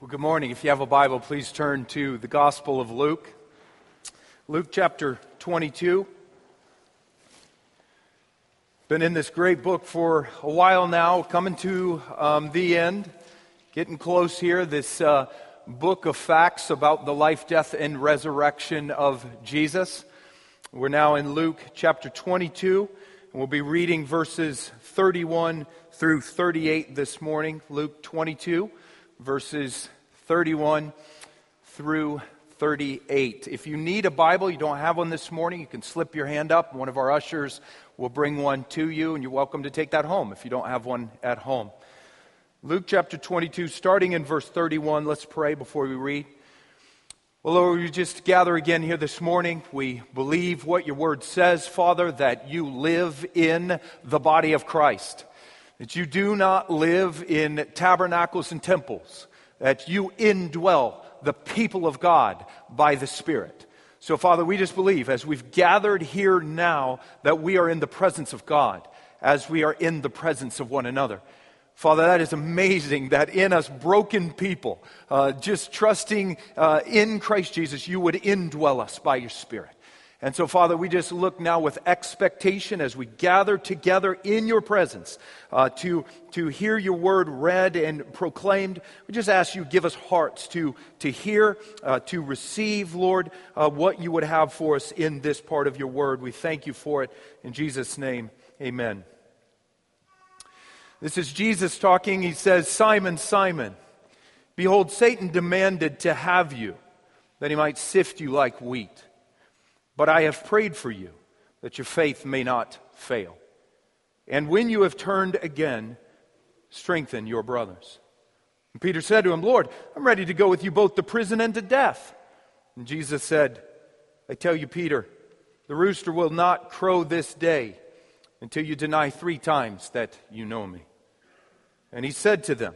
Well, good morning. If you have a Bible, please turn to the Gospel of Luke. Luke chapter 22. Been in this great book for a while now, coming to um, the end, getting close here. This uh, book of facts about the life, death, and resurrection of Jesus. We're now in Luke chapter 22, and we'll be reading verses 31 through 38 this morning. Luke 22 verses 31 through 38. If you need a Bible, you don't have one this morning, you can slip your hand up. One of our ushers will bring one to you, and you're welcome to take that home if you don't have one at home. Luke chapter 22, starting in verse 31. Let's pray before we read. Well, Lord, we just gather again here this morning. We believe what your word says, Father, that you live in the body of Christ that you do not live in tabernacles and temples, that you indwell the people of God by the Spirit. So, Father, we just believe as we've gathered here now that we are in the presence of God, as we are in the presence of one another. Father, that is amazing that in us broken people, uh, just trusting uh, in Christ Jesus, you would indwell us by your Spirit. And so, Father, we just look now with expectation as we gather together in your presence uh, to, to hear your word read and proclaimed. We just ask you give us hearts to, to hear, uh, to receive, Lord, uh, what you would have for us in this part of your word. We thank you for it. In Jesus' name, amen. This is Jesus talking. He says, Simon, Simon, behold, Satan demanded to have you, that he might sift you like wheat. But I have prayed for you that your faith may not fail. And when you have turned again, strengthen your brothers. And Peter said to him, Lord, I'm ready to go with you both to prison and to death. And Jesus said, I tell you, Peter, the rooster will not crow this day until you deny three times that you know me. And he said to them,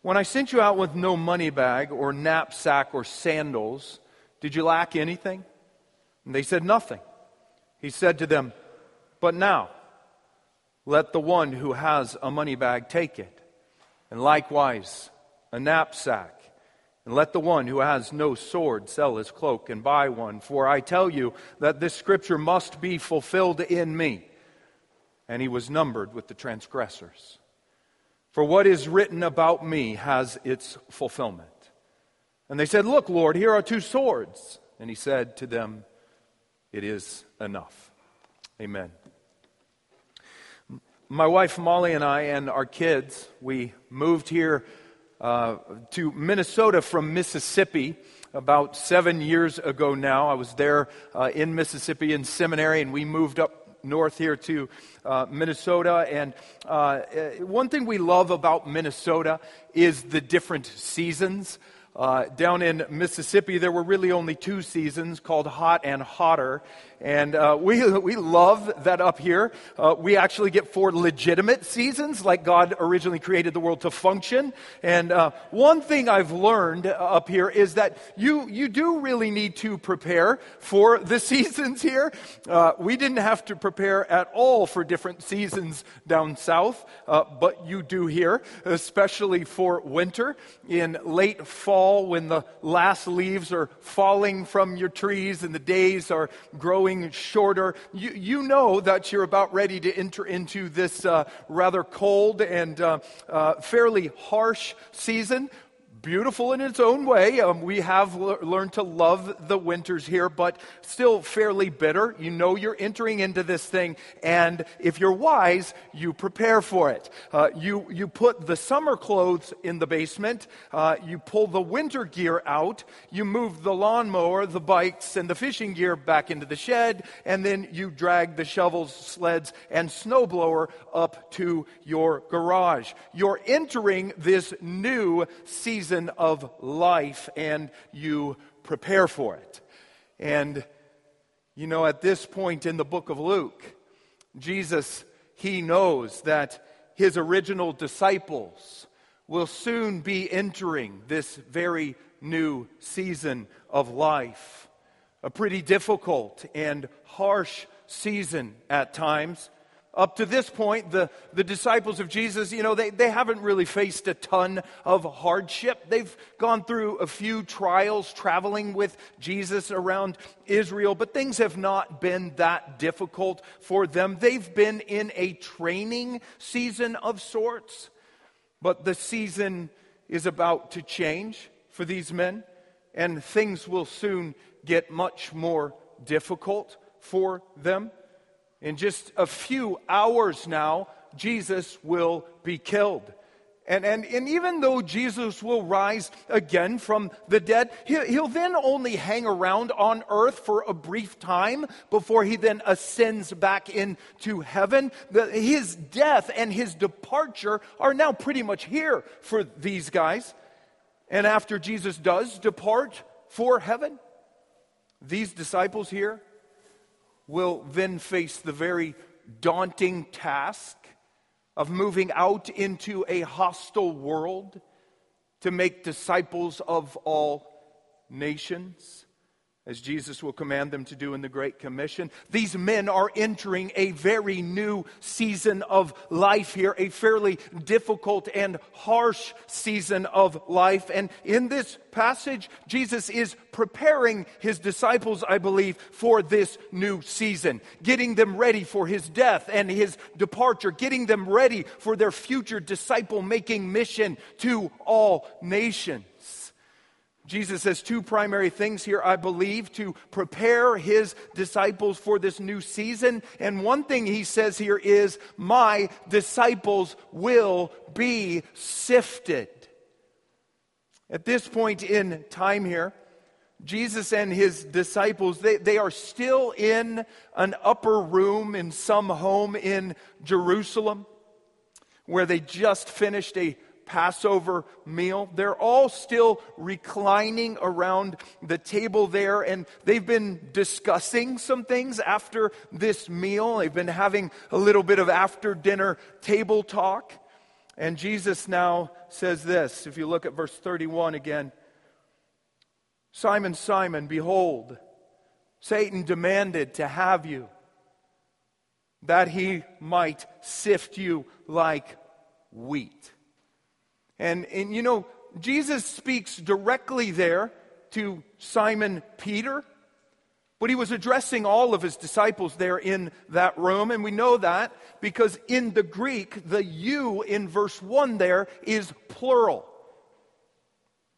When I sent you out with no money bag or knapsack or sandals, did you lack anything? And they said nothing. He said to them, But now, let the one who has a money bag take it, and likewise a knapsack. And let the one who has no sword sell his cloak and buy one. For I tell you that this scripture must be fulfilled in me. And he was numbered with the transgressors. For what is written about me has its fulfillment. And they said, Look, Lord, here are two swords. And he said to them, it is enough. Amen. My wife Molly and I and our kids, we moved here uh, to Minnesota from Mississippi about seven years ago now. I was there uh, in Mississippi in seminary, and we moved up north here to uh, Minnesota. And uh, uh, one thing we love about Minnesota is the different seasons. Uh, down in Mississippi, there were really only two seasons called hot and hotter. And uh, we, we love that up here. Uh, we actually get four legitimate seasons, like God originally created the world to function. And uh, one thing I've learned up here is that you, you do really need to prepare for the seasons here. Uh, we didn't have to prepare at all for different seasons down south, uh, but you do here, especially for winter. In late fall, when the last leaves are falling from your trees and the days are growing growing shorter, you, you know that you're about ready to enter into this uh, rather cold and uh, uh, fairly harsh season beautiful in its own way. Um, we have le- learned to love the winters here, but still fairly bitter. You know you're entering into this thing, and if you're wise, you prepare for it. Uh, you, you put the summer clothes in the basement, uh, you pull the winter gear out, you move the lawnmower, the bikes, and the fishing gear back into the shed, and then you drag the shovels, sleds, and snowblower up to your garage. You're entering this new season season of life and you prepare for it. And, you know, at this point in the book of Luke, Jesus, he knows that his original disciples will soon be entering this very new season of life. A pretty difficult and harsh season at times Up to this point, the, the disciples of Jesus, you know, they, they haven't really faced a ton of hardship. They've gone through a few trials traveling with Jesus around Israel, but things have not been that difficult for them. They've been in a training season of sorts, but the season is about to change for these men, and things will soon get much more difficult for them. In just a few hours now, Jesus will be killed. And, and, and even though Jesus will rise again from the dead, he'll, he'll then only hang around on earth for a brief time before he then ascends back into heaven. The, his death and his departure are now pretty much here for these guys. And after Jesus does depart for heaven, these disciples here will then face the very daunting task of moving out into a hostile world to make disciples of all nations as Jesus will command them to do in the Great Commission. These men are entering a very new season of life here, a fairly difficult and harsh season of life. And in this passage, Jesus is preparing his disciples, I believe, for this new season, getting them ready for his death and his departure, getting them ready for their future disciple making mission to all nations. Jesus says two primary things here, I believe, to prepare his disciples for this new season. And one thing he says here is, My disciples will be sifted. At this point in time here, Jesus and his disciples, they, they are still in an upper room in some home in Jerusalem where they just finished a Passover meal. They're all still reclining around the table there, and they've been discussing some things after this meal. They've been having a little bit of after dinner table talk. And Jesus now says this if you look at verse 31 again Simon, Simon, behold, Satan demanded to have you that he might sift you like wheat. And, and you know, Jesus speaks directly there to Simon Peter, but he was addressing all of his disciples there in that room. And we know that because in the Greek, the you in verse 1 there is plural.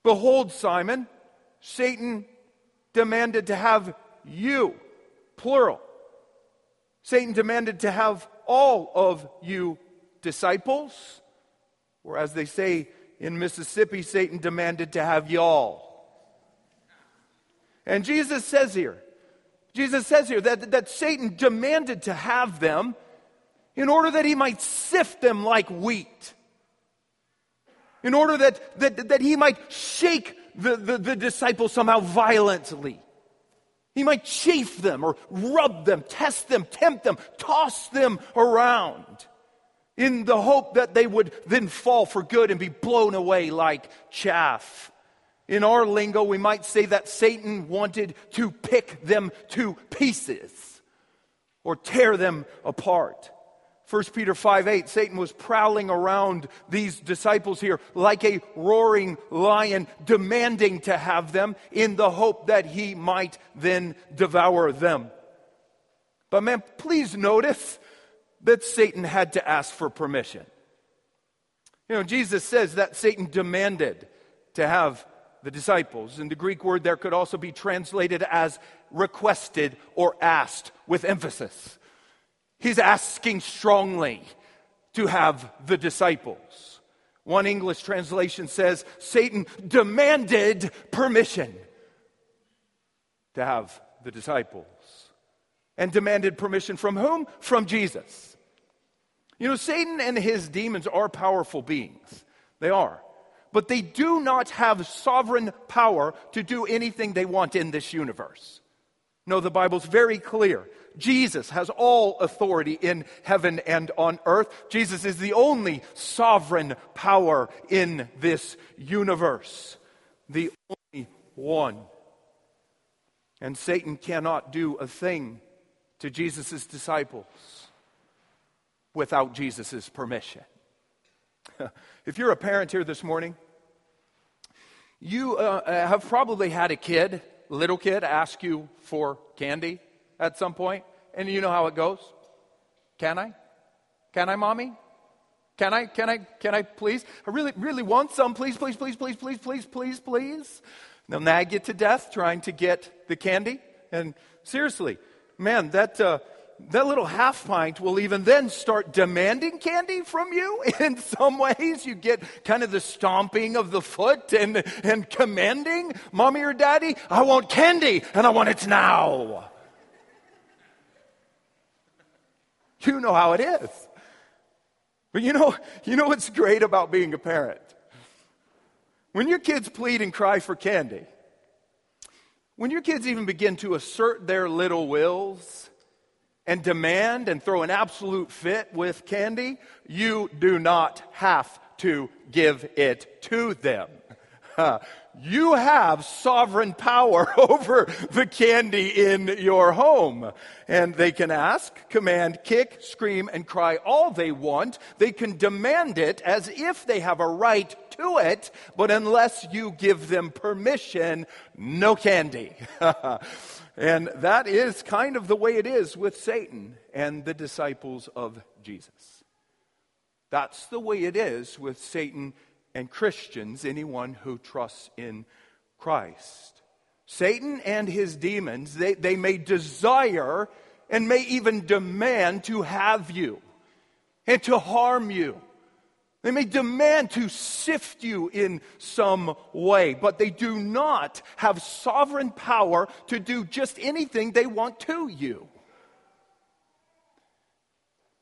Behold, Simon, Satan demanded to have you, plural. Satan demanded to have all of you disciples. Or as they say in Mississippi, Satan demanded to have y'all. And Jesus says here, Jesus says here that, that Satan demanded to have them in order that he might sift them like wheat. In order that, that, that he might shake the, the, the disciples somehow violently. He might chafe them or rub them, test them, tempt them, toss them around in the hope that they would then fall for good and be blown away like chaff. In our lingo, we might say that Satan wanted to pick them to pieces or tear them apart. 1 Peter 5 8, Satan was prowling around these disciples here like a roaring lion, demanding to have them in the hope that he might then devour them. But man, please notice that Satan had to ask for permission. You know, Jesus says that Satan demanded to have the disciples. And the Greek word there could also be translated as requested or asked with emphasis. He's asking strongly to have the disciples. One English translation says Satan demanded permission to have the disciples. And demanded permission from whom? From Jesus. You know, Satan and his demons are powerful beings. They are. But they do not have sovereign power to do anything they want in this universe. No, the Bible's very clear. Jesus has all authority in heaven and on earth. Jesus is the only sovereign power in this universe. The only one. And Satan cannot do a thing to Jesus' disciples. Without Jesus' permission. if you're a parent here this morning, you uh, uh, have probably had a kid, little kid, ask you for candy at some point, and you know how it goes. Can I? Can I, mommy? Can I? Can I? Can I please? I really, really want some. Please, please, please, please, please, please, please, please. They'll nag you to death trying to get the candy. And seriously, man, that, uh, that little half pint will even then start demanding candy from you in some ways. You get kind of the stomping of the foot and, and commanding, mommy or daddy, I want candy and I want it now. You know how it is. But you know, you know what's great about being a parent? When your kids plead and cry for candy, when your kids even begin to assert their little wills and demand and throw an absolute fit with candy, you do not have to give it to them. you have sovereign power over the candy in your home. And they can ask, command, kick, scream, and cry all they want. They can demand it as if they have a right to it, but unless you give them permission, no candy. and that is kind of the way it is with Satan and the disciples of Jesus. That's the way it is with Satan and Christians, anyone who trusts in Christ. Satan and his demons, they, they may desire and may even demand to have you and to harm you. They may demand to sift you in some way, but they do not have sovereign power to do just anything they want to you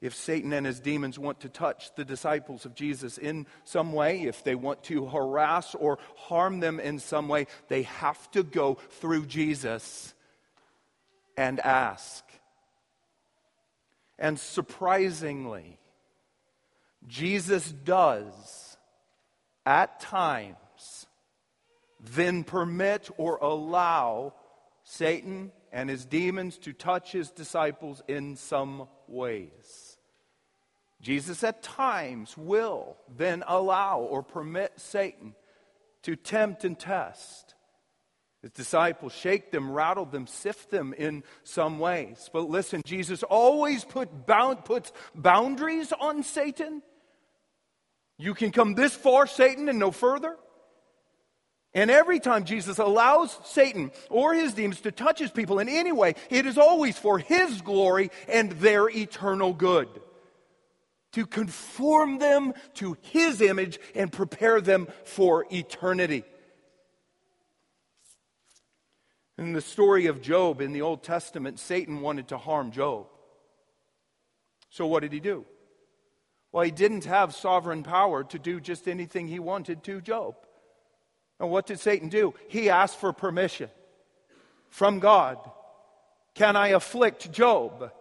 if Satan and his demons want to touch the disciples of Jesus in some way, if they want to harass or harm them in some way, they have to go through Jesus and ask. And surprisingly, Jesus does at times then permit or allow Satan and his demons to touch his disciples in some ways. Jesus at times will then allow or permit Satan to tempt and test. His disciples shake them, rattle them, sift them in some ways. But listen, Jesus always put bound, puts boundaries on Satan. You can come this far, Satan, and no further. And every time Jesus allows Satan or his demons to touch his people in any way, it is always for his glory and their eternal good to conform them to his image and prepare them for eternity. In the story of Job in the Old Testament, Satan wanted to harm Job. So what did he do? Well, he didn't have sovereign power to do just anything he wanted to Job. And what did Satan do? He asked for permission from God. Can I afflict Job?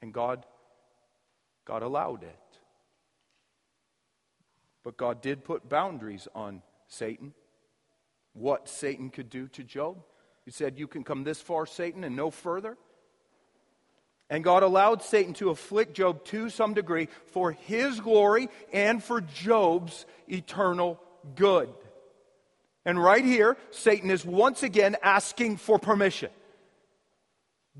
And God, God allowed it. But God did put boundaries on Satan. What Satan could do to Job. He said, You can come this far, Satan, and no further. And God allowed Satan to afflict Job to some degree for his glory and for Job's eternal good. And right here, Satan is once again asking for permission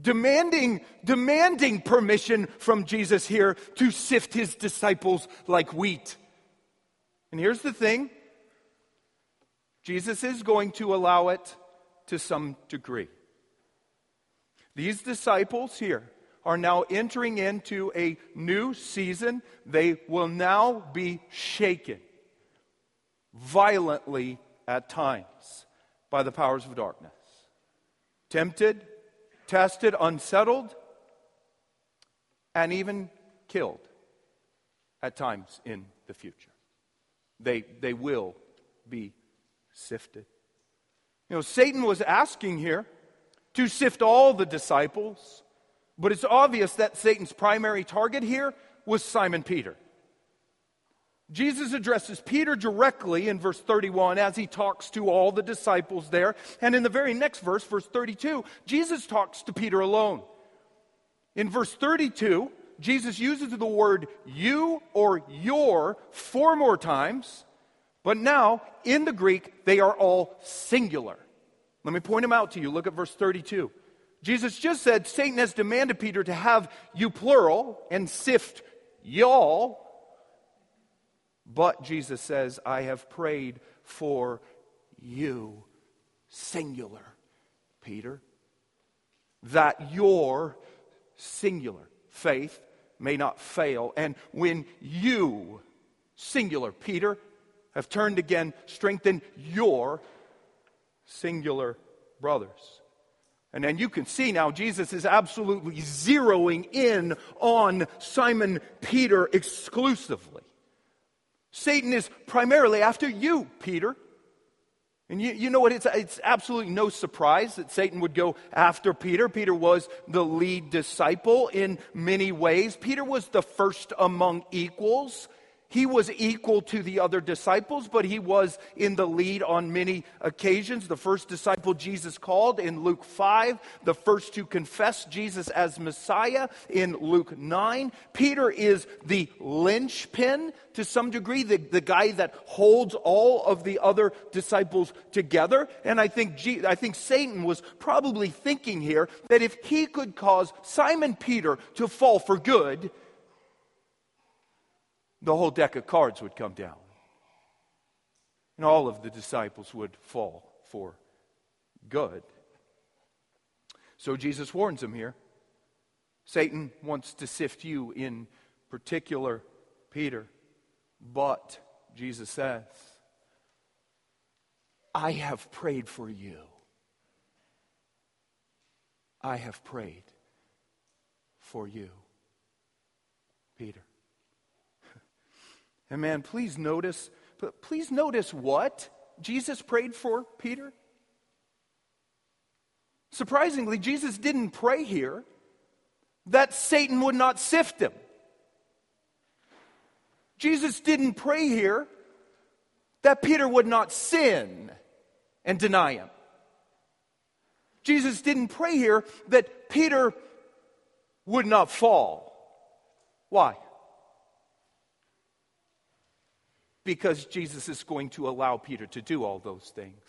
demanding, demanding permission from Jesus here to sift his disciples like wheat. And here's the thing Jesus is going to allow it to some degree. These disciples here are now entering into a new season. They will now be shaken violently at times by the powers of darkness. Tempted, tested, unsettled, and even killed at times in the future. They, they will be sifted. You know, Satan was asking here to sift all the disciples, but it's obvious that Satan's primary target here was Simon Peter. Jesus addresses Peter directly in verse 31 as he talks to all the disciples there. And in the very next verse, verse 32, Jesus talks to Peter alone. In verse 32, Jesus uses the word you or your four more times, but now in the Greek, they are all singular. Let me point them out to you. Look at verse 32. Jesus just said Satan has demanded Peter to have you plural and sift y'all. But Jesus says, I have prayed for you, singular, Peter, that your singular faith may not fail. And when you, singular, Peter, have turned again, strengthen your singular brothers. And then you can see now Jesus is absolutely zeroing in on Simon Peter exclusively. Satan is primarily after you, Peter. And you, you know what? It's, it's absolutely no surprise that Satan would go after Peter. Peter was the lead disciple in many ways. Peter was the first among equals. He was equal to the other disciples, but he was in the lead on many occasions. The first disciple Jesus called in Luke 5, the first to confess Jesus as Messiah in Luke 9. Peter is the linchpin to some degree, the, the guy that holds all of the other disciples together. And I think, I think Satan was probably thinking here that if he could cause Simon Peter to fall for good, the whole deck of cards would come down. And all of the disciples would fall for good. So Jesus warns them here. Satan wants to sift you in particular, Peter. But, Jesus says, I have prayed for you. I have prayed for you, Peter. And man, please notice, please notice what Jesus prayed for Peter. Surprisingly, Jesus didn't pray here that Satan would not sift him. Jesus didn't pray here that Peter would not sin and deny him. Jesus didn't pray here that Peter would not fall. Why? Because Jesus is going to allow Peter to do all those things.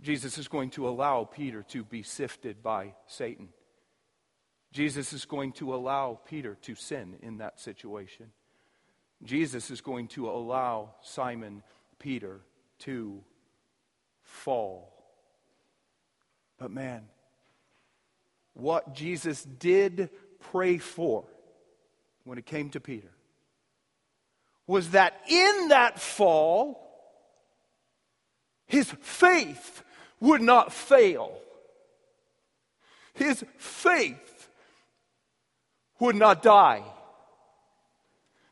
Jesus is going to allow Peter to be sifted by Satan. Jesus is going to allow Peter to sin in that situation. Jesus is going to allow Simon Peter to fall. But man, what Jesus did pray for when it came to Peter was that in that fall, his faith would not fail. His faith would not die.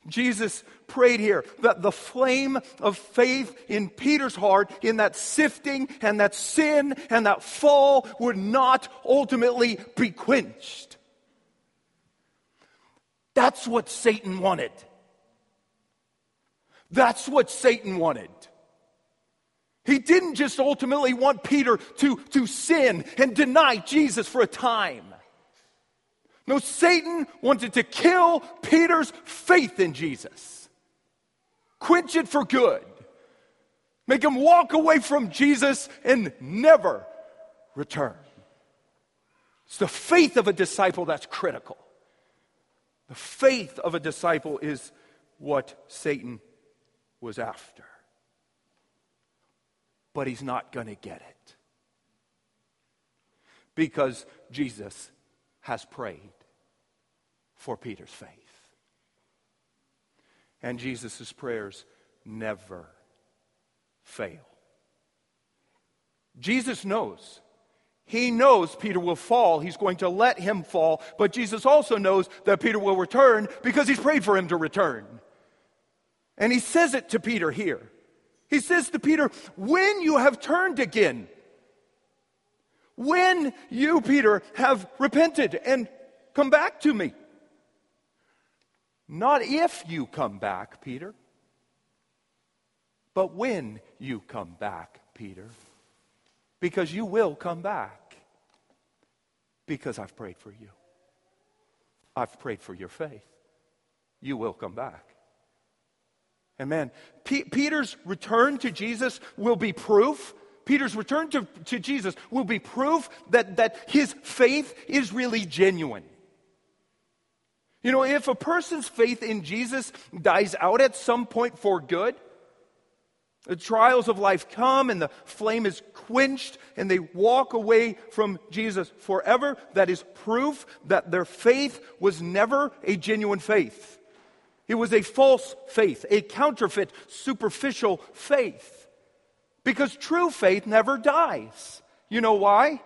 Jesus prayed here that the flame of faith in Peter's heart, in that sifting and that sin and that fall, would not ultimately be quenched. That's what Satan wanted. That's what Satan wanted. He didn't just ultimately want Peter to, to sin and deny Jesus for a time. No, Satan wanted to kill Peter's faith in Jesus, quench it for good, make him walk away from Jesus and never return. It's the faith of a disciple that's critical. The faith of a disciple is what Satan was after. But he's not going to get it. Because Jesus has prayed for Peter's faith. And Jesus' prayers never fail. Jesus knows. He knows Peter will fall. He's going to let him fall. But Jesus also knows that Peter will return because he's prayed for him to return. And he says it to Peter here. He says to Peter, When you have turned again, when you, Peter, have repented and come back to me. Not if you come back, Peter, but when you come back, Peter. Because you will come back. Because I've prayed for you. I've prayed for your faith. You will come back. And man, P- Peter's return to Jesus will be proof. Peter's return to, to Jesus will be proof that, that his faith is really genuine. You know, if a person's faith in Jesus dies out at some point for good, the trials of life come and the flame is quenched and they walk away from Jesus forever. That is proof that their faith was never a genuine faith. It was a false faith, a counterfeit, superficial faith. Because true faith never dies. You know why?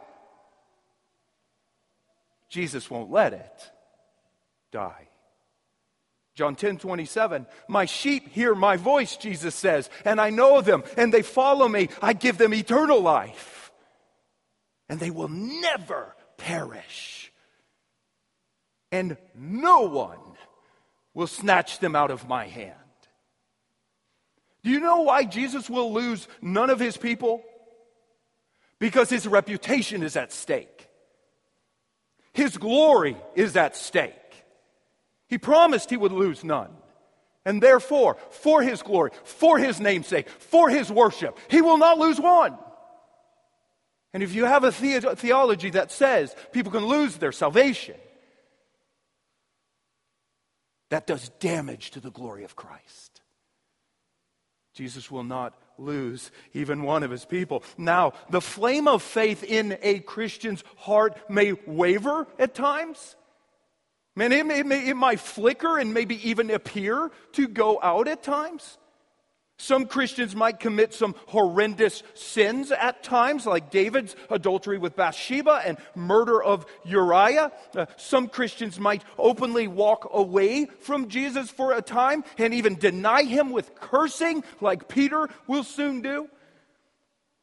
Jesus won't let it die. John 10 27, my sheep hear my voice, Jesus says, and I know them, and they follow me. I give them eternal life, and they will never perish. And no one will snatch them out of my hand. Do you know why Jesus will lose none of his people? Because his reputation is at stake. His glory is at stake. He promised he would lose none. And therefore, for his glory, for his namesake, for his worship, he will not lose one. And if you have a the- theology that says people can lose their salvation, that does damage to the glory of Christ. Jesus will not lose even one of his people. Now, the flame of faith in a Christian's heart may waver at times. Man, it, may, it, may, it might flicker and maybe even appear to go out at times. Some Christians might commit some horrendous sins at times, like David's adultery with Bathsheba and murder of Uriah. Uh, some Christians might openly walk away from Jesus for a time and even deny him with cursing, like Peter will soon do.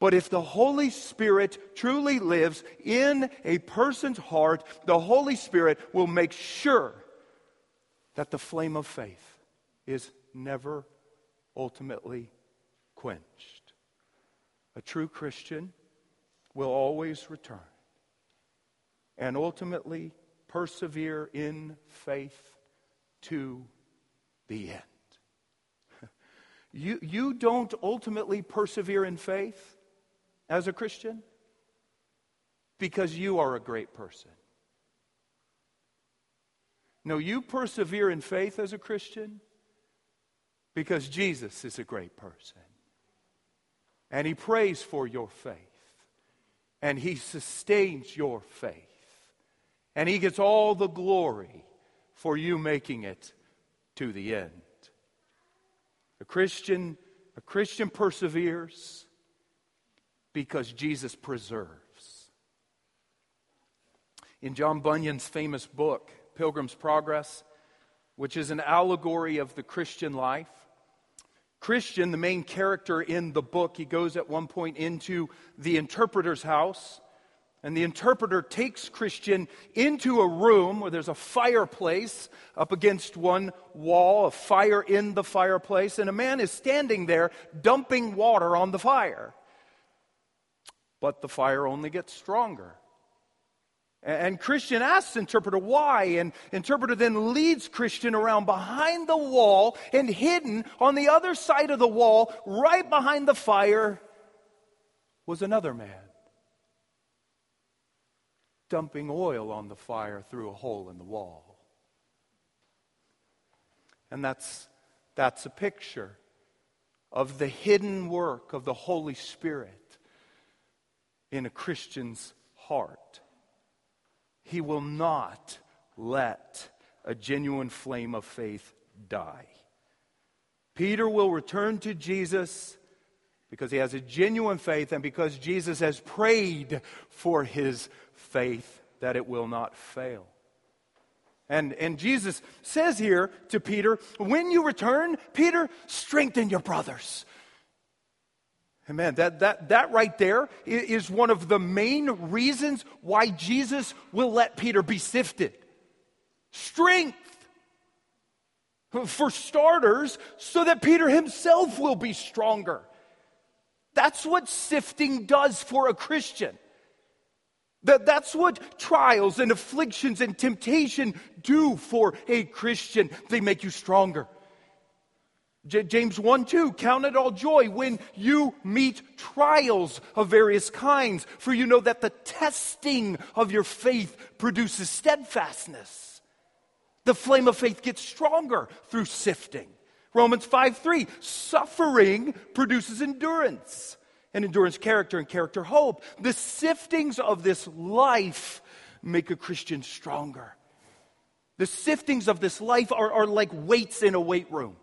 But if the Holy Spirit truly lives in a person's heart, the Holy Spirit will make sure that the flame of faith is never ultimately quenched. A true Christian will always return and ultimately persevere in faith to the end. You, you don't ultimately persevere in faith as a Christian? Because you are a great person. No, you persevere in faith as a Christian because Jesus is a great person. And He prays for your faith. And He sustains your faith. And He gets all the glory for you making it to the end. A Christian, a Christian perseveres because Jesus preserves. In John Bunyan's famous book, Pilgrim's Progress, which is an allegory of the Christian life, Christian, the main character in the book, he goes at one point into the interpreter's house. And the interpreter takes Christian into a room where there's a fireplace up against one wall, a fire in the fireplace, and a man is standing there dumping water on the fire. But the fire only gets stronger. And Christian asks interpreter why, and interpreter then leads Christian around behind the wall and hidden on the other side of the wall, right behind the fire, was another man dumping oil on the fire through a hole in the wall. And that's, that's a picture of the hidden work of the Holy Spirit in a Christian's heart. He will not let a genuine flame of faith die. Peter will return to Jesus because he has a genuine faith and because Jesus has prayed for his faith that it will not fail. And, and Jesus says here to Peter, when you return, Peter, strengthen your brothers. Amen. That, that, that right there is one of the main reasons why Jesus will let Peter be sifted. Strength. For starters, so that Peter himself will be stronger. That's what sifting does for a Christian. That, that's what trials and afflictions and temptation do for a Christian. They make you stronger. J- James 1 2, count it all joy when you meet trials of various kinds, for you know that the testing of your faith produces steadfastness. The flame of faith gets stronger through sifting. Romans 5 3, suffering produces endurance and endurance character, and character hope. The siftings of this life make a Christian stronger. The siftings of this life are, are like weights in a weight room.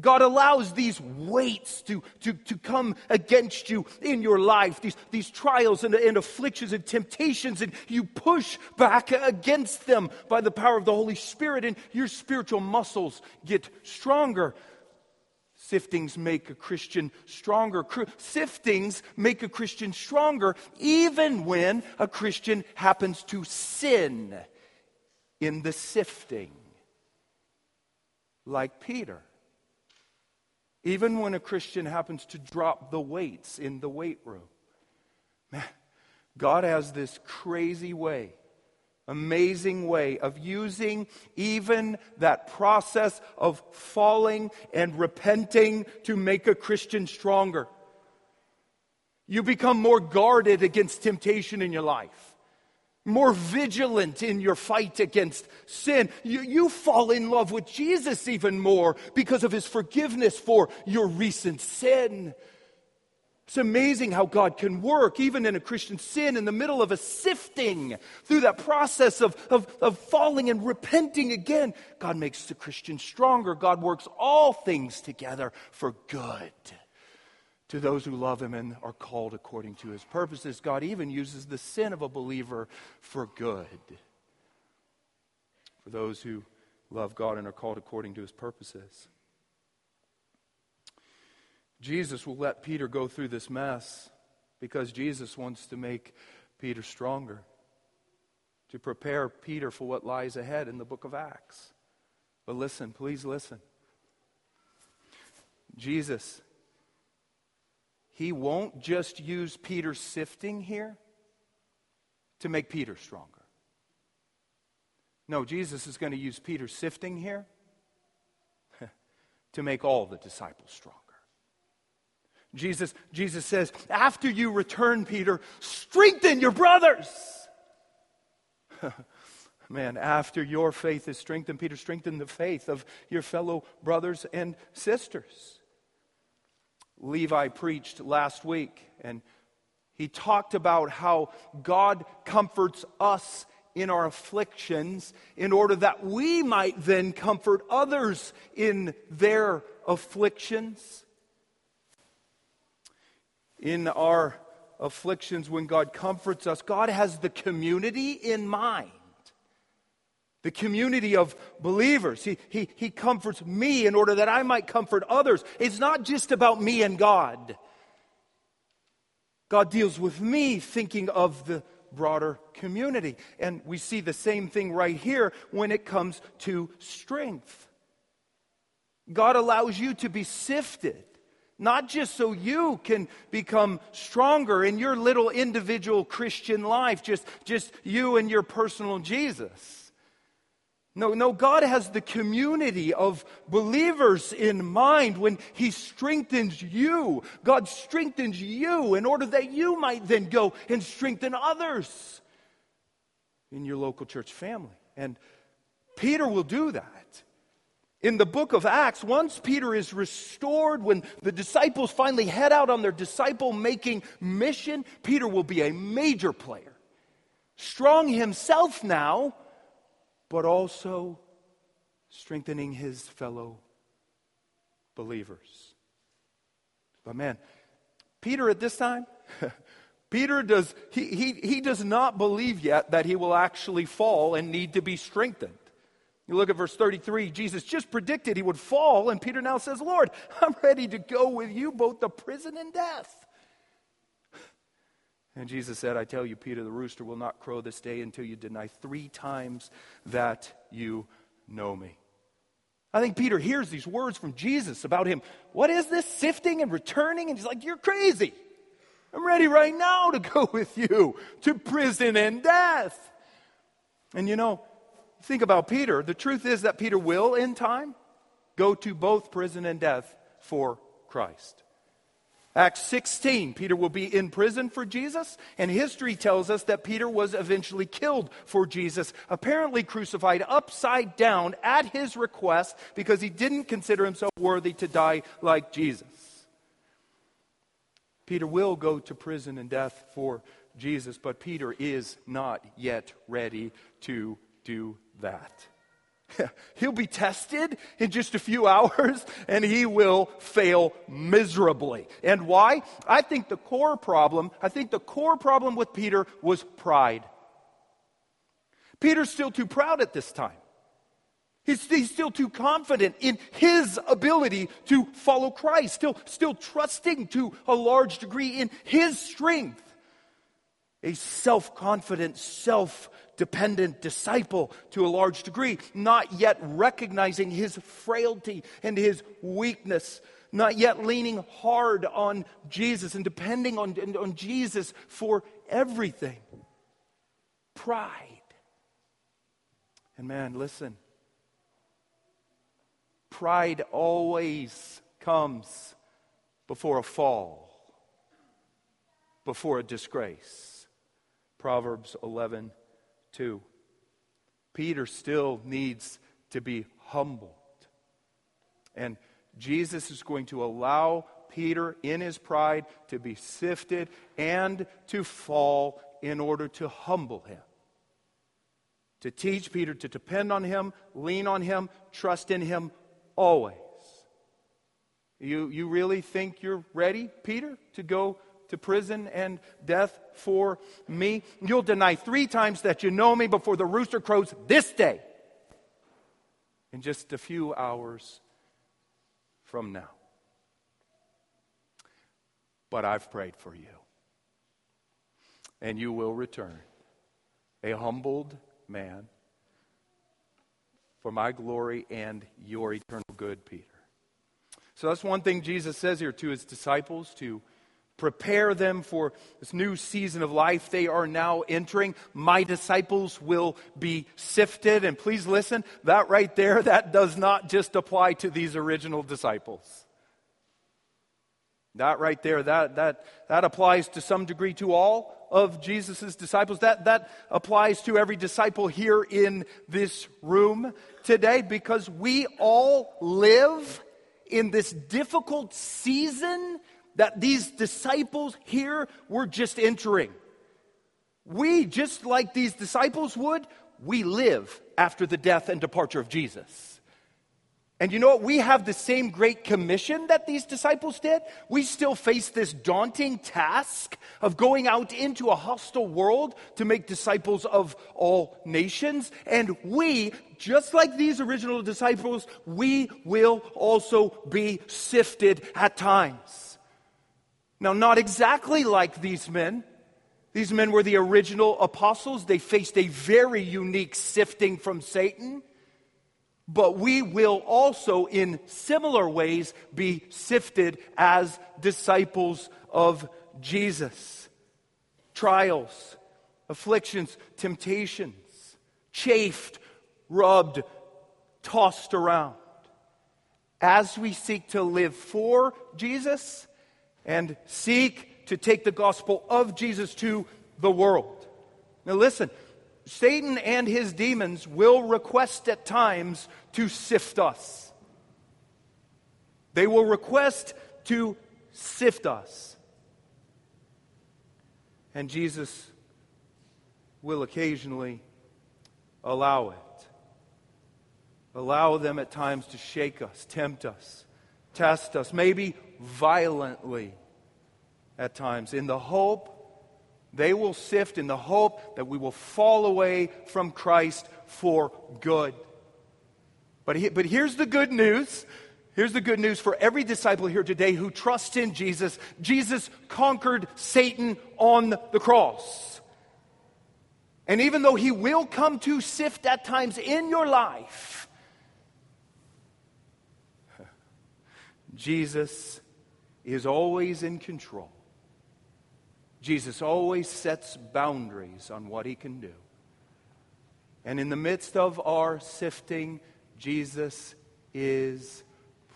God allows these weights to, to, to come against you in your life, these, these trials and, and afflictions and temptations, and you push back against them by the power of the Holy Spirit, and your spiritual muscles get stronger. Siftings make a Christian stronger. Siftings make a Christian stronger even when a Christian happens to sin in the sifting, like Peter. Even when a Christian happens to drop the weights in the weight room. Man, God has this crazy way amazing way of using even that process of falling and repenting to make a Christian stronger. You become more guarded against temptation in your life, more vigilant in your fight against sin. You, you fall in love with Jesus even more because of his forgiveness for your recent sin. It's amazing how God can work, even in a Christian sin, in the middle of a sifting through that process of, of, of, falling and repenting again. God makes the Christian stronger. God works all things together for good to those who love Him and are called according to His purposes. God even uses the sin of a believer for good. For those who love God and are called according to His purposes. Jesus will let Peter go through this mess because Jesus wants to make Peter stronger, to prepare Peter for what lies ahead in the book of Acts. But listen, please listen. Jesus, he won't just use Peter's sifting here to make Peter stronger. No, Jesus is going to use Peter's sifting here to make all the disciples stronger. Jesus, Jesus says, after you return, Peter, strengthen your brothers. Man, after your faith is strengthened, Peter, strengthen the faith of your fellow brothers and sisters. Levi preached last week, and he talked about how God comforts us in our afflictions in order that we might then comfort others in their afflictions in our afflictions, when God comforts us, God has the community in mind. The community of believers. He, he, he comforts me in order that I might comfort others. It's not just about me and God. God deals with me thinking of the broader community. And we see the same thing right here when it comes to strength. God allows you to be sifted not just so you can become stronger in your little individual Christian life, just, just you and your personal Jesus. No, no, God has the community of believers in mind when He strengthens you. God strengthens you in order that you might then go and strengthen others in your local church family. And Peter will do that in the book of Acts, once Peter is restored, when the disciples finally head out on their disciple making mission, Peter will be a major player. Strong himself now, but also strengthening his fellow believers. But man, Peter at this time, Peter does, he, he, he does not believe yet that he will actually fall and need to be strengthened. You look at verse 33, Jesus just predicted he would fall, and Peter now says, Lord, I'm ready to go with you both to prison and death. And Jesus said, I tell you, Peter, the rooster will not crow this day until you deny three times that you know me. I think Peter hears these words from Jesus about him. What is this sifting and returning? And he's like, You're crazy. I'm ready right now to go with you to prison and death. And you know, think about Peter. The truth is that Peter will, in time, go to both prison and death for Christ. Acts 16, Peter will be in prison for Jesus, and history tells us that Peter was eventually killed for Jesus, apparently crucified upside down at his request because he didn't consider himself worthy to die like Jesus. Peter will go to prison and death for Jesus, but Peter is not yet ready to do that. He'll be tested in just a few hours and he will fail miserably. And why? I think the core problem, I think the core problem with Peter was pride. Peter's still too proud at this time. He's, he's, still too confident in his ability to follow Christ, still, still trusting to a large degree in his strength. A self confident, self dependent disciple to a large degree, not yet recognizing his frailty and his weakness, not yet leaning hard on Jesus and depending on, on Jesus for everything. Pride. And man, listen. Pride always comes before a fall, before a disgrace. Proverbs 11 2. Peter still needs to be humbled. And Jesus is going to allow Peter in his pride to be sifted and to fall in order to humble him. To teach Peter to depend on him, lean on him, trust in him always. You, you really think you're ready, Peter, to go to prison and death for me. You'll deny three times that you know me before the rooster crows this day. In just a few hours from now. But I've prayed for you. And you will return a humbled man for my glory and your eternal good, Peter. So that's one thing Jesus says here to his disciples to prepare them for this new season of life they are now entering. My disciples will be sifted. And please listen, that right there, that does not just apply to these original disciples. That right there, that, that, that applies to some degree to all of Jesus' disciples. That, that applies to every disciple here in this room today because we all live in this difficult season that these disciples here were just entering. We, just like these disciples would, we live after the death and departure of Jesus. And you know what? We have the same great commission that these disciples did. We still face this daunting task of going out into a hostile world to make disciples of all nations. And we, just like these original disciples, we will also be sifted at times. Now, not exactly like these men. These men were the original apostles. They faced a very unique sifting from Satan. But we will also, in similar ways, be sifted as disciples of Jesus. Trials, afflictions, temptations, chafed, rubbed, tossed around. As we seek to live for Jesus, and seek to take the gospel of Jesus to the world. Now, listen, Satan and his demons will request at times to sift us. They will request to sift us. And Jesus will occasionally allow it. Allow them at times to shake us, tempt us, test us, maybe violently at times, in the hope they will sift, in the hope that we will fall away from Christ for good. But, he, but here's the good news. Here's the good news for every disciple here today who trusts in Jesus. Jesus conquered Satan on the cross. And even though he will come to sift at times in your life, Jesus is always in control. Jesus always sets boundaries on what he can do. And in the midst of our sifting, Jesus is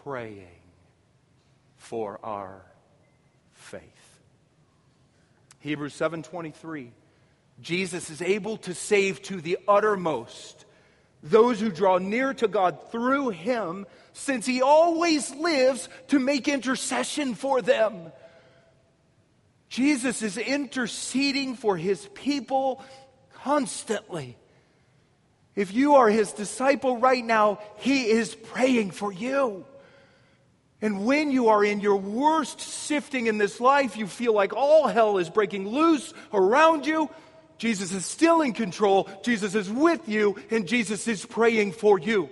praying for our faith. Hebrews 7:23 Jesus is able to save to the uttermost those who draw near to God through him since he always lives to make intercession for them. Jesus is interceding for his people constantly. If you are his disciple right now, he is praying for you. And when you are in your worst sifting in this life, you feel like all hell is breaking loose around you. Jesus is still in control. Jesus is with you, and Jesus is praying for you.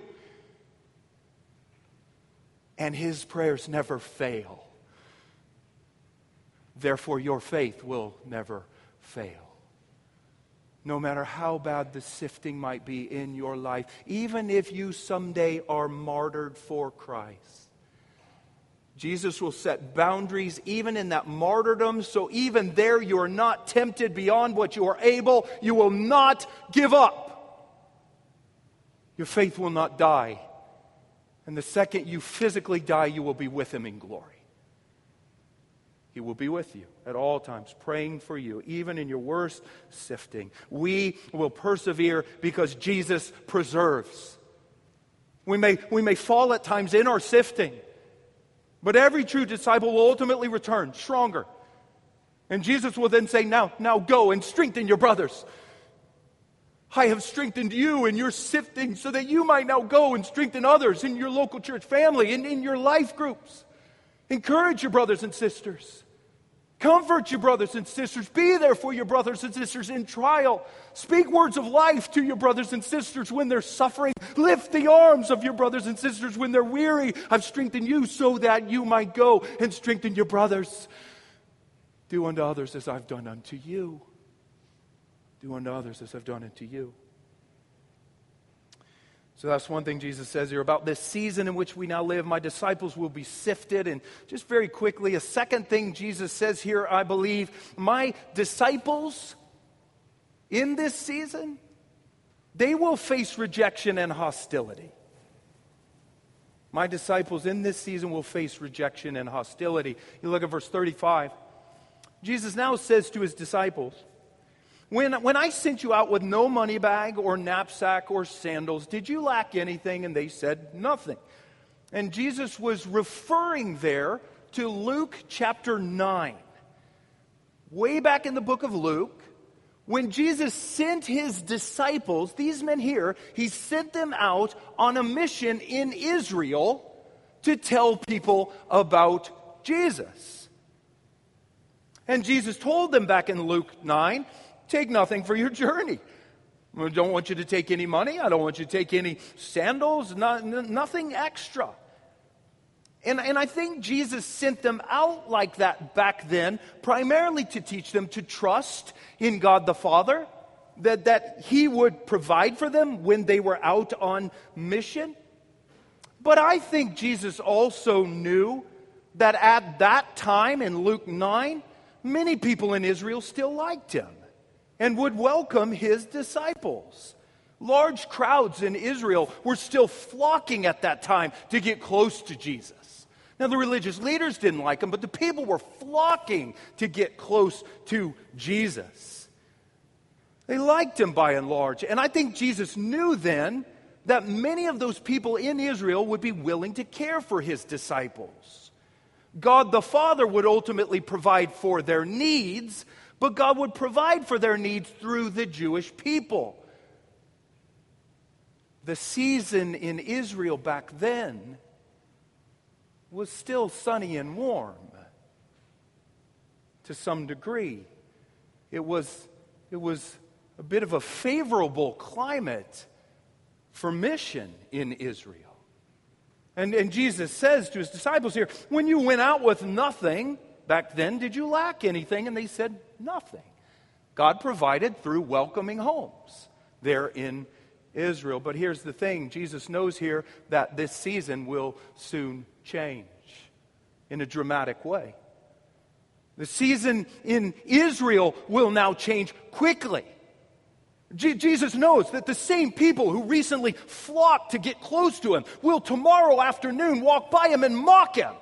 And his prayers never fail. Therefore, your faith will never fail no matter how bad the sifting might be in your life, even if you someday are martyred for Christ. Jesus will set boundaries even in that martyrdom, so even there you are not tempted beyond what you are able. You will not give up. Your faith will not die. And the second you physically die, you will be with Him in glory. He will be with you at all times, praying for you, even in your worst sifting. We will persevere because Jesus preserves. We may, we may fall at times in our sifting, but every true disciple will ultimately return stronger. And Jesus will then say, Now, now go and strengthen your brothers. I have strengthened you in your sifting so that you might now go and strengthen others in your local church family and in your life groups. Encourage your brothers and sisters. Comfort your brothers and sisters. Be there for your brothers and sisters in trial. Speak words of life to your brothers and sisters when they're suffering. Lift the arms of your brothers and sisters when they're weary. I've strengthened you so that you might go and strengthen your brothers. Do unto others as I've done unto you. Do unto others as I've done unto you. So that's one thing Jesus says here about this season in which we now live. My disciples will be sifted. And just very quickly, a second thing Jesus says here, I believe, my disciples in this season, they will face rejection and hostility. My disciples in this season will face rejection and hostility. You look at verse 35. Jesus now says to his disciples, when, when I sent you out with no money bag or knapsack or sandals, did you lack anything? And they said, Nothing. And Jesus was referring there to Luke chapter 9. Way back in the book of Luke, when Jesus sent his disciples, these men here, he sent them out on a mission in Israel to tell people about Jesus. And Jesus told them back in Luke 9 Take nothing for your journey. I don't want you to take any money. I don't want you to take any sandals, not, nothing extra. And, and I think Jesus sent them out like that back then, primarily to teach them to trust in God the Father, that, that He would provide for them when they were out on mission. But I think Jesus also knew that at that time in Luke 9, many people in Israel still liked Him and would welcome his disciples. Large crowds in Israel were still flocking at that time to get close to Jesus. Now, the religious leaders didn't like him, but the people were flocking to get close to Jesus. They liked him by and large. And I think Jesus knew then that many of those people in Israel would be willing to care for his disciples. God the Father would ultimately provide for their needs, but God would provide for their needs through the Jewish people. The season in Israel back then was still sunny and warm to some degree. It was, it was a bit of a favorable climate for mission in Israel. And, and Jesus says to his disciples here, When you went out with nothing, back then, did you lack anything? And they said, Nothing. God provided through welcoming homes there in Israel. But here's the thing Jesus knows here that this season will soon change in a dramatic way. The season in Israel will now change quickly. Je- Jesus knows that the same people who recently flocked to get close to him will tomorrow afternoon walk by him and mock him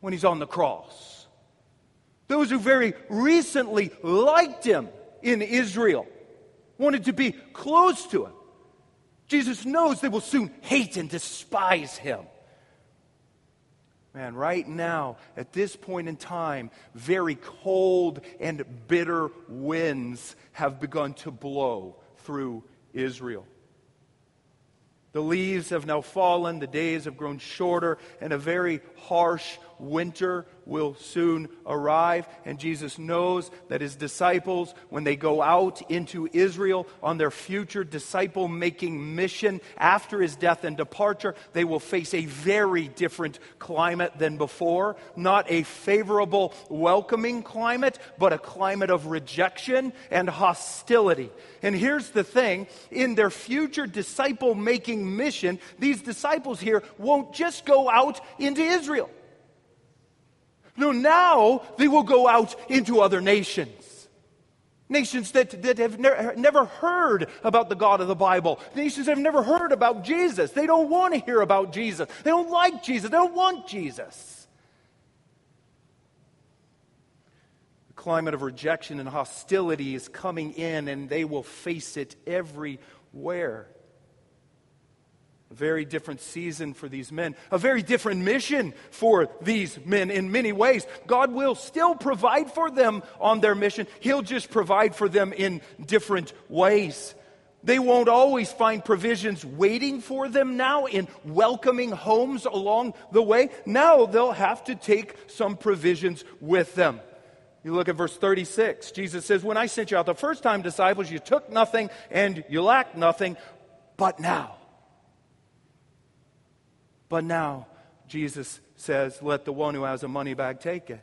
when he's on the cross. Those who very recently liked him in Israel, wanted to be close to him. Jesus knows they will soon hate and despise him. Man, right now, at this point in time, very cold and bitter winds have begun to blow through Israel. The leaves have now fallen, the days have grown shorter, and a very harsh winter will soon arrive. And Jesus knows that his disciples, when they go out into Israel on their future disciple making mission after his death and departure, they will face a very different climate than before. Not a favorable, welcoming climate, but a climate of rejection and hostility. And here's the thing in their future disciple making mission, these disciples here won't just go out into Israel. No, now they will go out into other nations. Nations that, that have ne- never heard about the God of the Bible. Nations that have never heard about Jesus. They don't want to hear about Jesus. They don't like Jesus. They don't want Jesus. The climate of rejection and hostility is coming in, and they will face it everywhere. A very different season for these men, a very different mission for these men in many ways. God will still provide for them on their mission, He'll just provide for them in different ways. They won't always find provisions waiting for them now in welcoming homes along the way. Now they'll have to take some provisions with them. You look at verse 36. Jesus says, When I sent you out the first time, disciples, you took nothing and you lacked nothing, but now but now, Jesus says, let the one who has a money bag take it.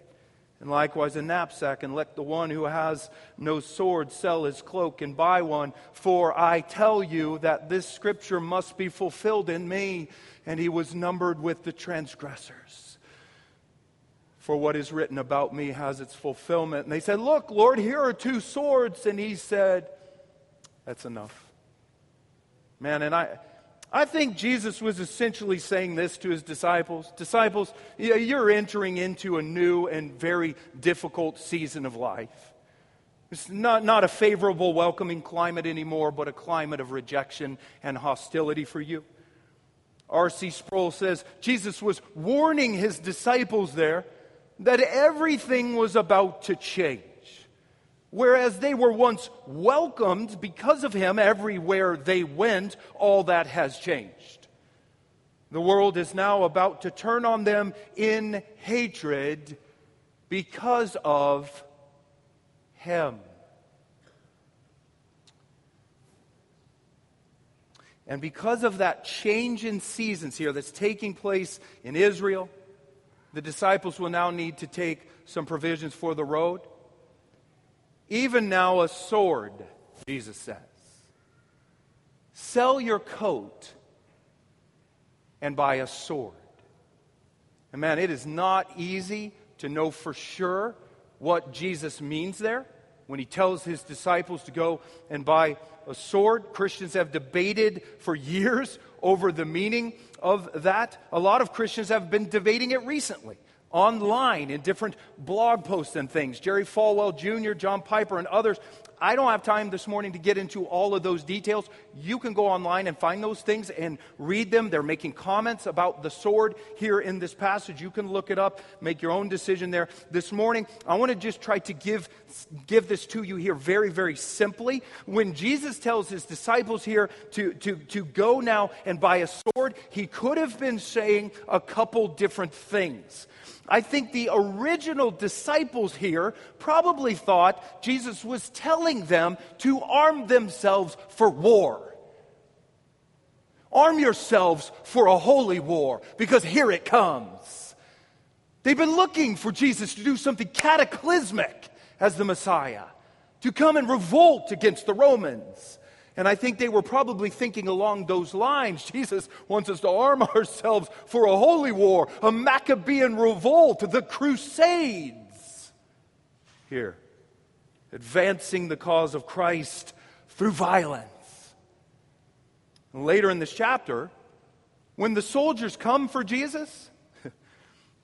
And likewise a knapsack, and let the one who has no sword sell his cloak and buy one. For I tell you that this scripture must be fulfilled in me. And he was numbered with the transgressors. For what is written about me has its fulfillment. And they said, Look, Lord, here are two swords. And he said, That's enough. Man, and I. I think Jesus was essentially saying this to his disciples Disciples, you're entering into a new and very difficult season of life. It's not, not a favorable, welcoming climate anymore, but a climate of rejection and hostility for you. R.C. Sproul says Jesus was warning his disciples there that everything was about to change. Whereas they were once welcomed because of him everywhere they went, all that has changed. The world is now about to turn on them in hatred because of him. And because of that change in seasons here that's taking place in Israel, the disciples will now need to take some provisions for the road. Even now, a sword, Jesus says. Sell your coat and buy a sword. And man, it is not easy to know for sure what Jesus means there when he tells his disciples to go and buy a sword. Christians have debated for years over the meaning of that. A lot of Christians have been debating it recently online in different blog posts and things. Jerry Falwell Jr., John Piper, and others. I don't have time this morning to get into all of those details. You can go online and find those things and read them. They're making comments about the sword here in this passage. You can look it up, make your own decision there. This morning, I want to just try to give, give this to you here very, very simply. When Jesus tells his disciples here to, to, to go now and buy a sword, he could have been saying a couple different things. I think the original disciples here probably thought Jesus was telling them to arm themselves for war. Arm yourselves for a holy war because here it comes. They've been looking for Jesus to do something cataclysmic as the Messiah, to come and revolt against the Romans. And I think they were probably thinking along those lines. Jesus wants us to arm ourselves for a holy war, a Maccabean revolt, the Crusades. here, advancing the cause of Christ through violence. Later in this chapter, when the soldiers come for Jesus,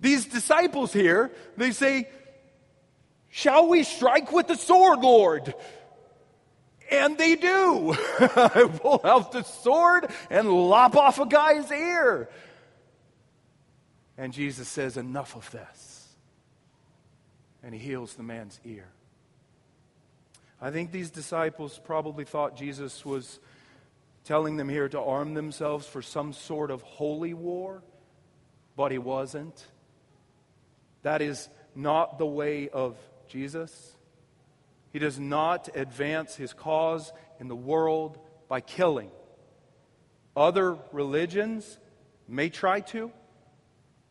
these disciples here, they say, Shall we strike with the sword, Lord? And they do. I Pull out the sword and lop off a guy's ear. And Jesus says, Enough of this. And he heals the man's ear. I think these disciples probably thought Jesus was telling them here to arm themselves for some sort of holy war, but he wasn't. That is not the way of Jesus. He does not advance his cause in the world by killing. Other religions may try to.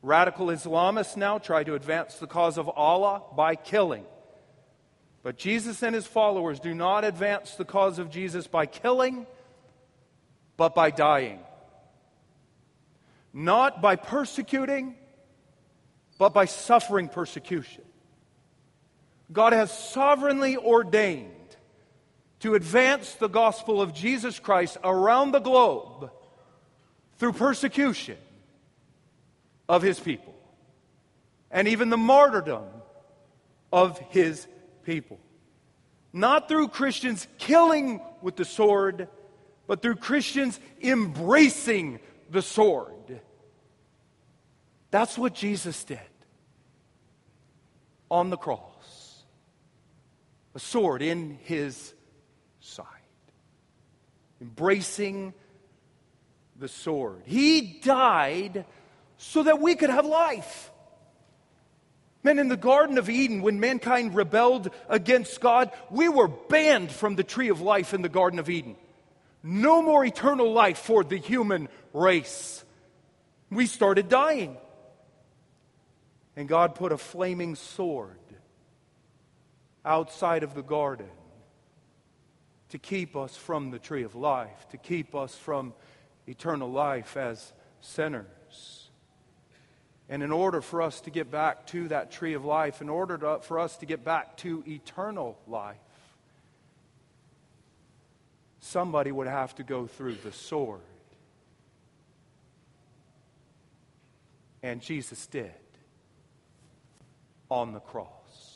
Radical Islamists now try to advance the cause of Allah by killing. But Jesus and his followers do not advance the cause of Jesus by killing, but by dying. Not by persecuting, but by suffering persecution. God has sovereignly ordained to advance the gospel of Jesus Christ around the globe through persecution of his people and even the martyrdom of his people. Not through Christians killing with the sword, but through Christians embracing the sword. That's what Jesus did on the cross a sword in his side, embracing the sword. He died so that we could have life. Men, in the Garden of Eden, when mankind rebelled against God, we were banned from the tree of life in the Garden of Eden. No more eternal life for the human race. We started dying. And God put a flaming sword outside of the garden to keep us from the tree of life, to keep us from eternal life as sinners. And in order for us to get back to that tree of life, in order to, for us to get back to eternal life, somebody would have to go through the sword. And Jesus did on the cross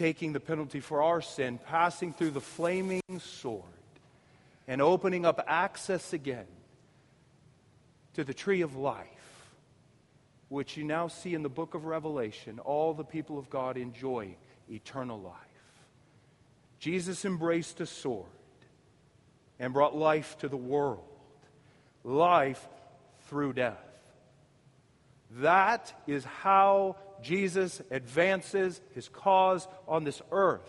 taking the penalty for our sin, passing through the flaming sword, and opening up access again to the tree of life, which you now see in the book of Revelation. All the people of God enjoy eternal life. Jesus embraced a sword and brought life to the world, life through death. That is how Jesus advances his cause on this earth.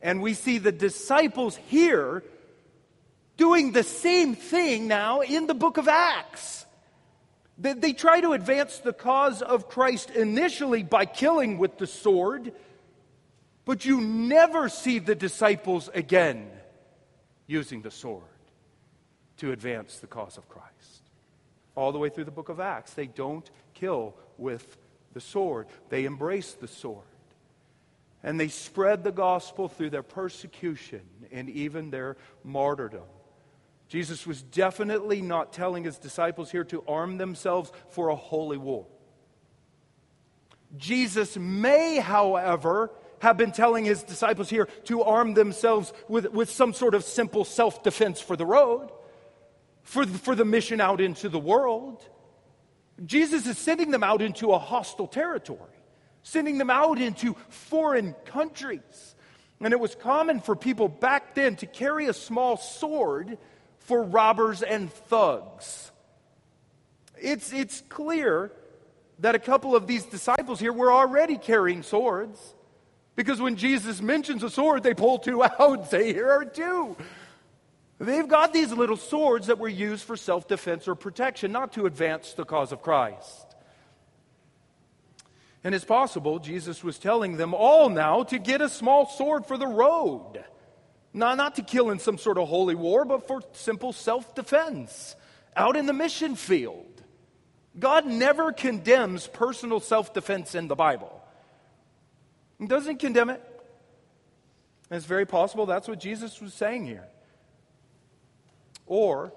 And we see the disciples here doing the same thing now in the book of Acts. They, they, try to advance the cause of Christ initially by killing with the sword, but you never see the disciples again using the sword to advance the cause of Christ. All the way through the book of Acts, they don't kill with the sword. They embraced the sword. And they spread the gospel through their persecution and even their martyrdom. Jesus was definitely not telling his disciples here to arm themselves for a holy war. Jesus may, however, have been telling his disciples here to arm themselves with, with some sort of simple self defense for the road, for, for the mission out into the world. Jesus is sending them out into a hostile territory, sending them out into foreign countries. And it was common for people back then to carry a small sword for robbers and thugs. It's, it's clear that a couple of these disciples here were already carrying swords. Because when Jesus mentions a sword, they pull two out and say, Here are two. They've got these little swords that were used for self defense or protection, not to advance the cause of Christ. And it's possible Jesus was telling them all now to get a small sword for the road. Not, not to kill in some sort of holy war, but for simple self defense out in the mission field. God never condemns personal self defense in the Bible. He doesn't condemn it. And it's very possible that's what Jesus was saying here. Or,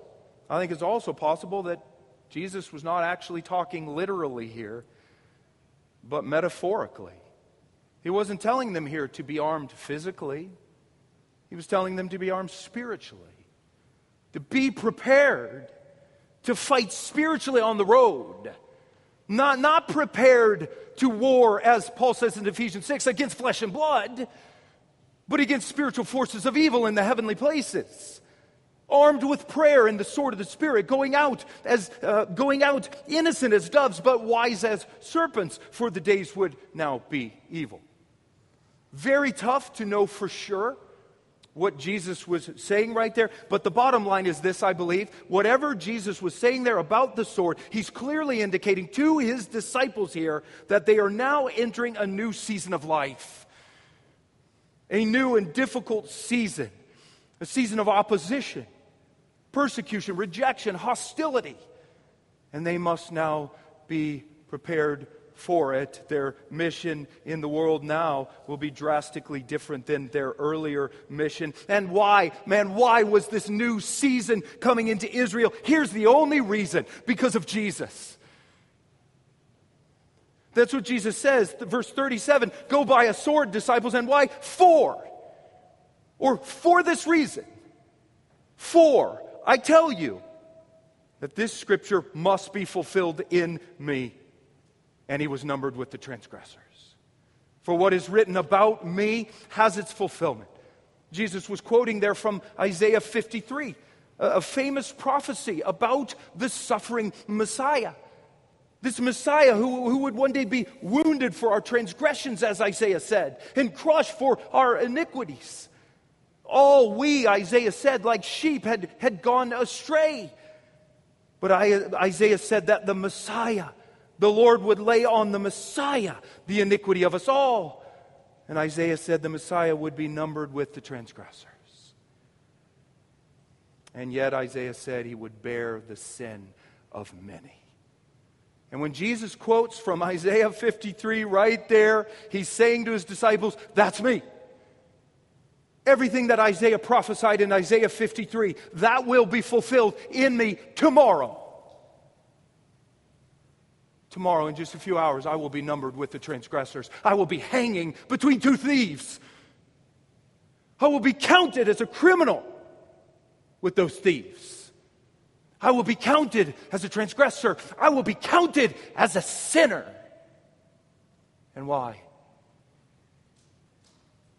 I think it's also possible that Jesus was not actually talking literally here, but metaphorically. He wasn't telling them here to be armed physically, he was telling them to be armed spiritually, to be prepared to fight spiritually on the road. Not, not prepared to war, as Paul says in Ephesians 6, against flesh and blood, but against spiritual forces of evil in the heavenly places armed with prayer and the sword of the spirit going out as uh, going out innocent as doves but wise as serpents for the days would now be evil very tough to know for sure what Jesus was saying right there. But the bottom line is this, I believe. Whatever Jesus was saying there about the sword, he's clearly indicating to his disciples here that they are now entering a new season of life. A new and difficult season. A season of opposition persecution, rejection, hostility. And they must now be prepared for it. Their mission in the world now will be drastically different than their earlier mission. And why? Man, why was this new season coming into Israel? Here's the only reason because of Jesus. That's what Jesus says. Verse 37 Go buy a sword, disciples. And why? For. Or for this reason. For I tell you that this scripture must be fulfilled in me. And he was numbered with the transgressors. For what is written about me has its fulfillment. Jesus was quoting there from Isaiah 53, a famous prophecy about the suffering Messiah. This Messiah who, who would one day be wounded for our transgressions, as Isaiah said, and crushed for our iniquities. All we, Isaiah said, like sheep had, had gone astray. But I, Isaiah said that the Messiah, the Lord would lay on the Messiah the iniquity of us all. And Isaiah said the Messiah would be numbered with the transgressors. And yet Isaiah said he would bear the sin of many. And when Jesus quotes from Isaiah 53 right there, he's saying to his disciples, That's me everything that Isaiah prophesied in Isaiah 53, that will be fulfilled in me tomorrow. Tomorrow, in just a few hours, I will be numbered with the transgressors. I will be hanging between two thieves. I will be counted as a criminal with those thieves. I will be counted as a transgressor. I will be counted as a sinner. And why?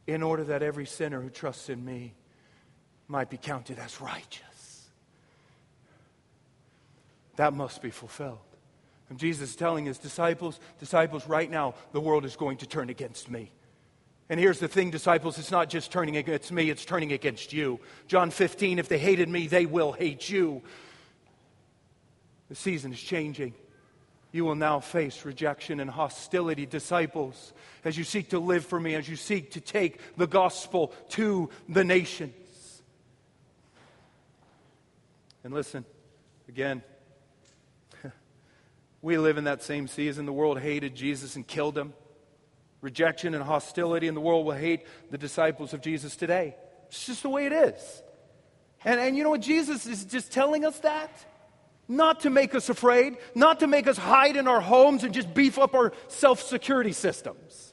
In order that every sinner who trusts in me might be counted as righteous. That must be fulfilled. And Jesus is telling his disciples, disciples, right now, the world is going to turn against me. And here's the thing, disciples, it's not just turning against me, it's turning against you. John 15, if they hated me, they will hate you. The season is changing. You will now face rejection and hostility, disciples, as you seek to live for me, as you seek to take the gospel to the nations. And listen, again, we live in that same season. The world hated Jesus and killed him. Rejection and hostility, and the world will hate the disciples of Jesus today. It's just the way it is. And, and you know what? Jesus is just telling us that not to make us afraid, not to make us hide in our homes and just beef up our self security systems.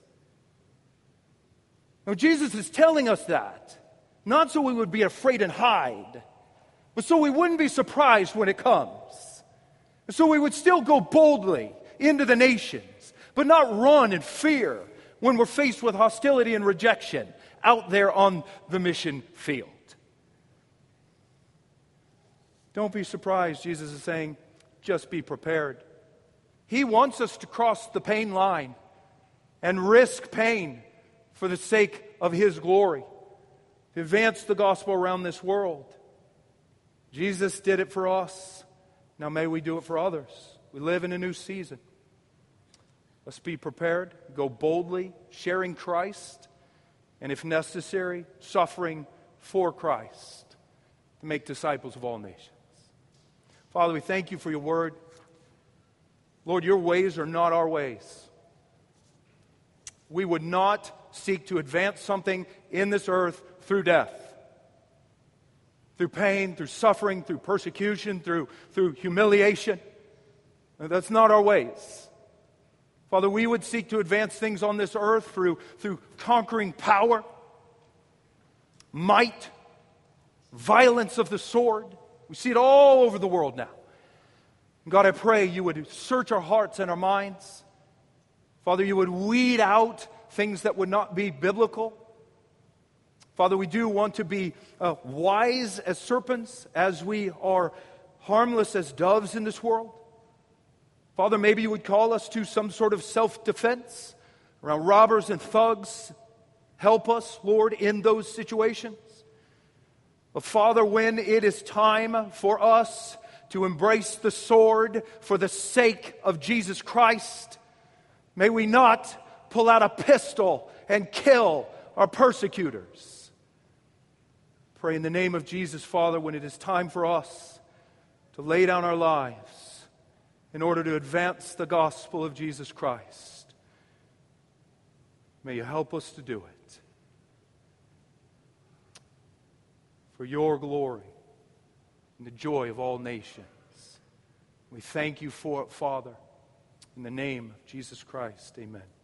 No, Jesus is telling us that, not so we would be afraid and hide, but so we wouldn't be surprised when it comes. So we would still go boldly into the nations, but not run in fear when we're faced with hostility and rejection out there on the mission field. Don't be surprised, Jesus is saying, just be prepared. He wants us to cross the pain line and risk pain for the sake of His glory, to advance the gospel around this world. Jesus did it for us. Now may we do it for others. We live in a new season. Let's be prepared, go boldly, sharing Christ, and if necessary, suffering for Christ to make disciples of all nations. Father, we thank you for your word. Lord, your ways are not our ways. we would not seek to advance something in this earth through death. Through pain, through suffering, through persecution, through, through humiliation. That's not our ways. Father, we would seek to advance things on this earth through, through conquering power, might, violence of the sword. We see it all over the world now. God, I pray you would search our hearts and our minds. Father, you would weed out things that would not be biblical. Father, we do want to be uh, wise as serpents as we are harmless as doves in this world. Father, maybe you would call us to some sort of self defense around robbers and thugs. Help us, Lord, in those situations. But Father, when it is time for us to embrace the sword for the sake of Jesus Christ, may we not pull out a pistol and kill our persecutors. Pray in the name of Jesus, Father, when it is time for us to lay down our lives in order to advance the gospel of Jesus Christ. May you help us to do it. For your glory and the joy of all nations. We thank you for it, Father. In the name of Jesus Christ, amen.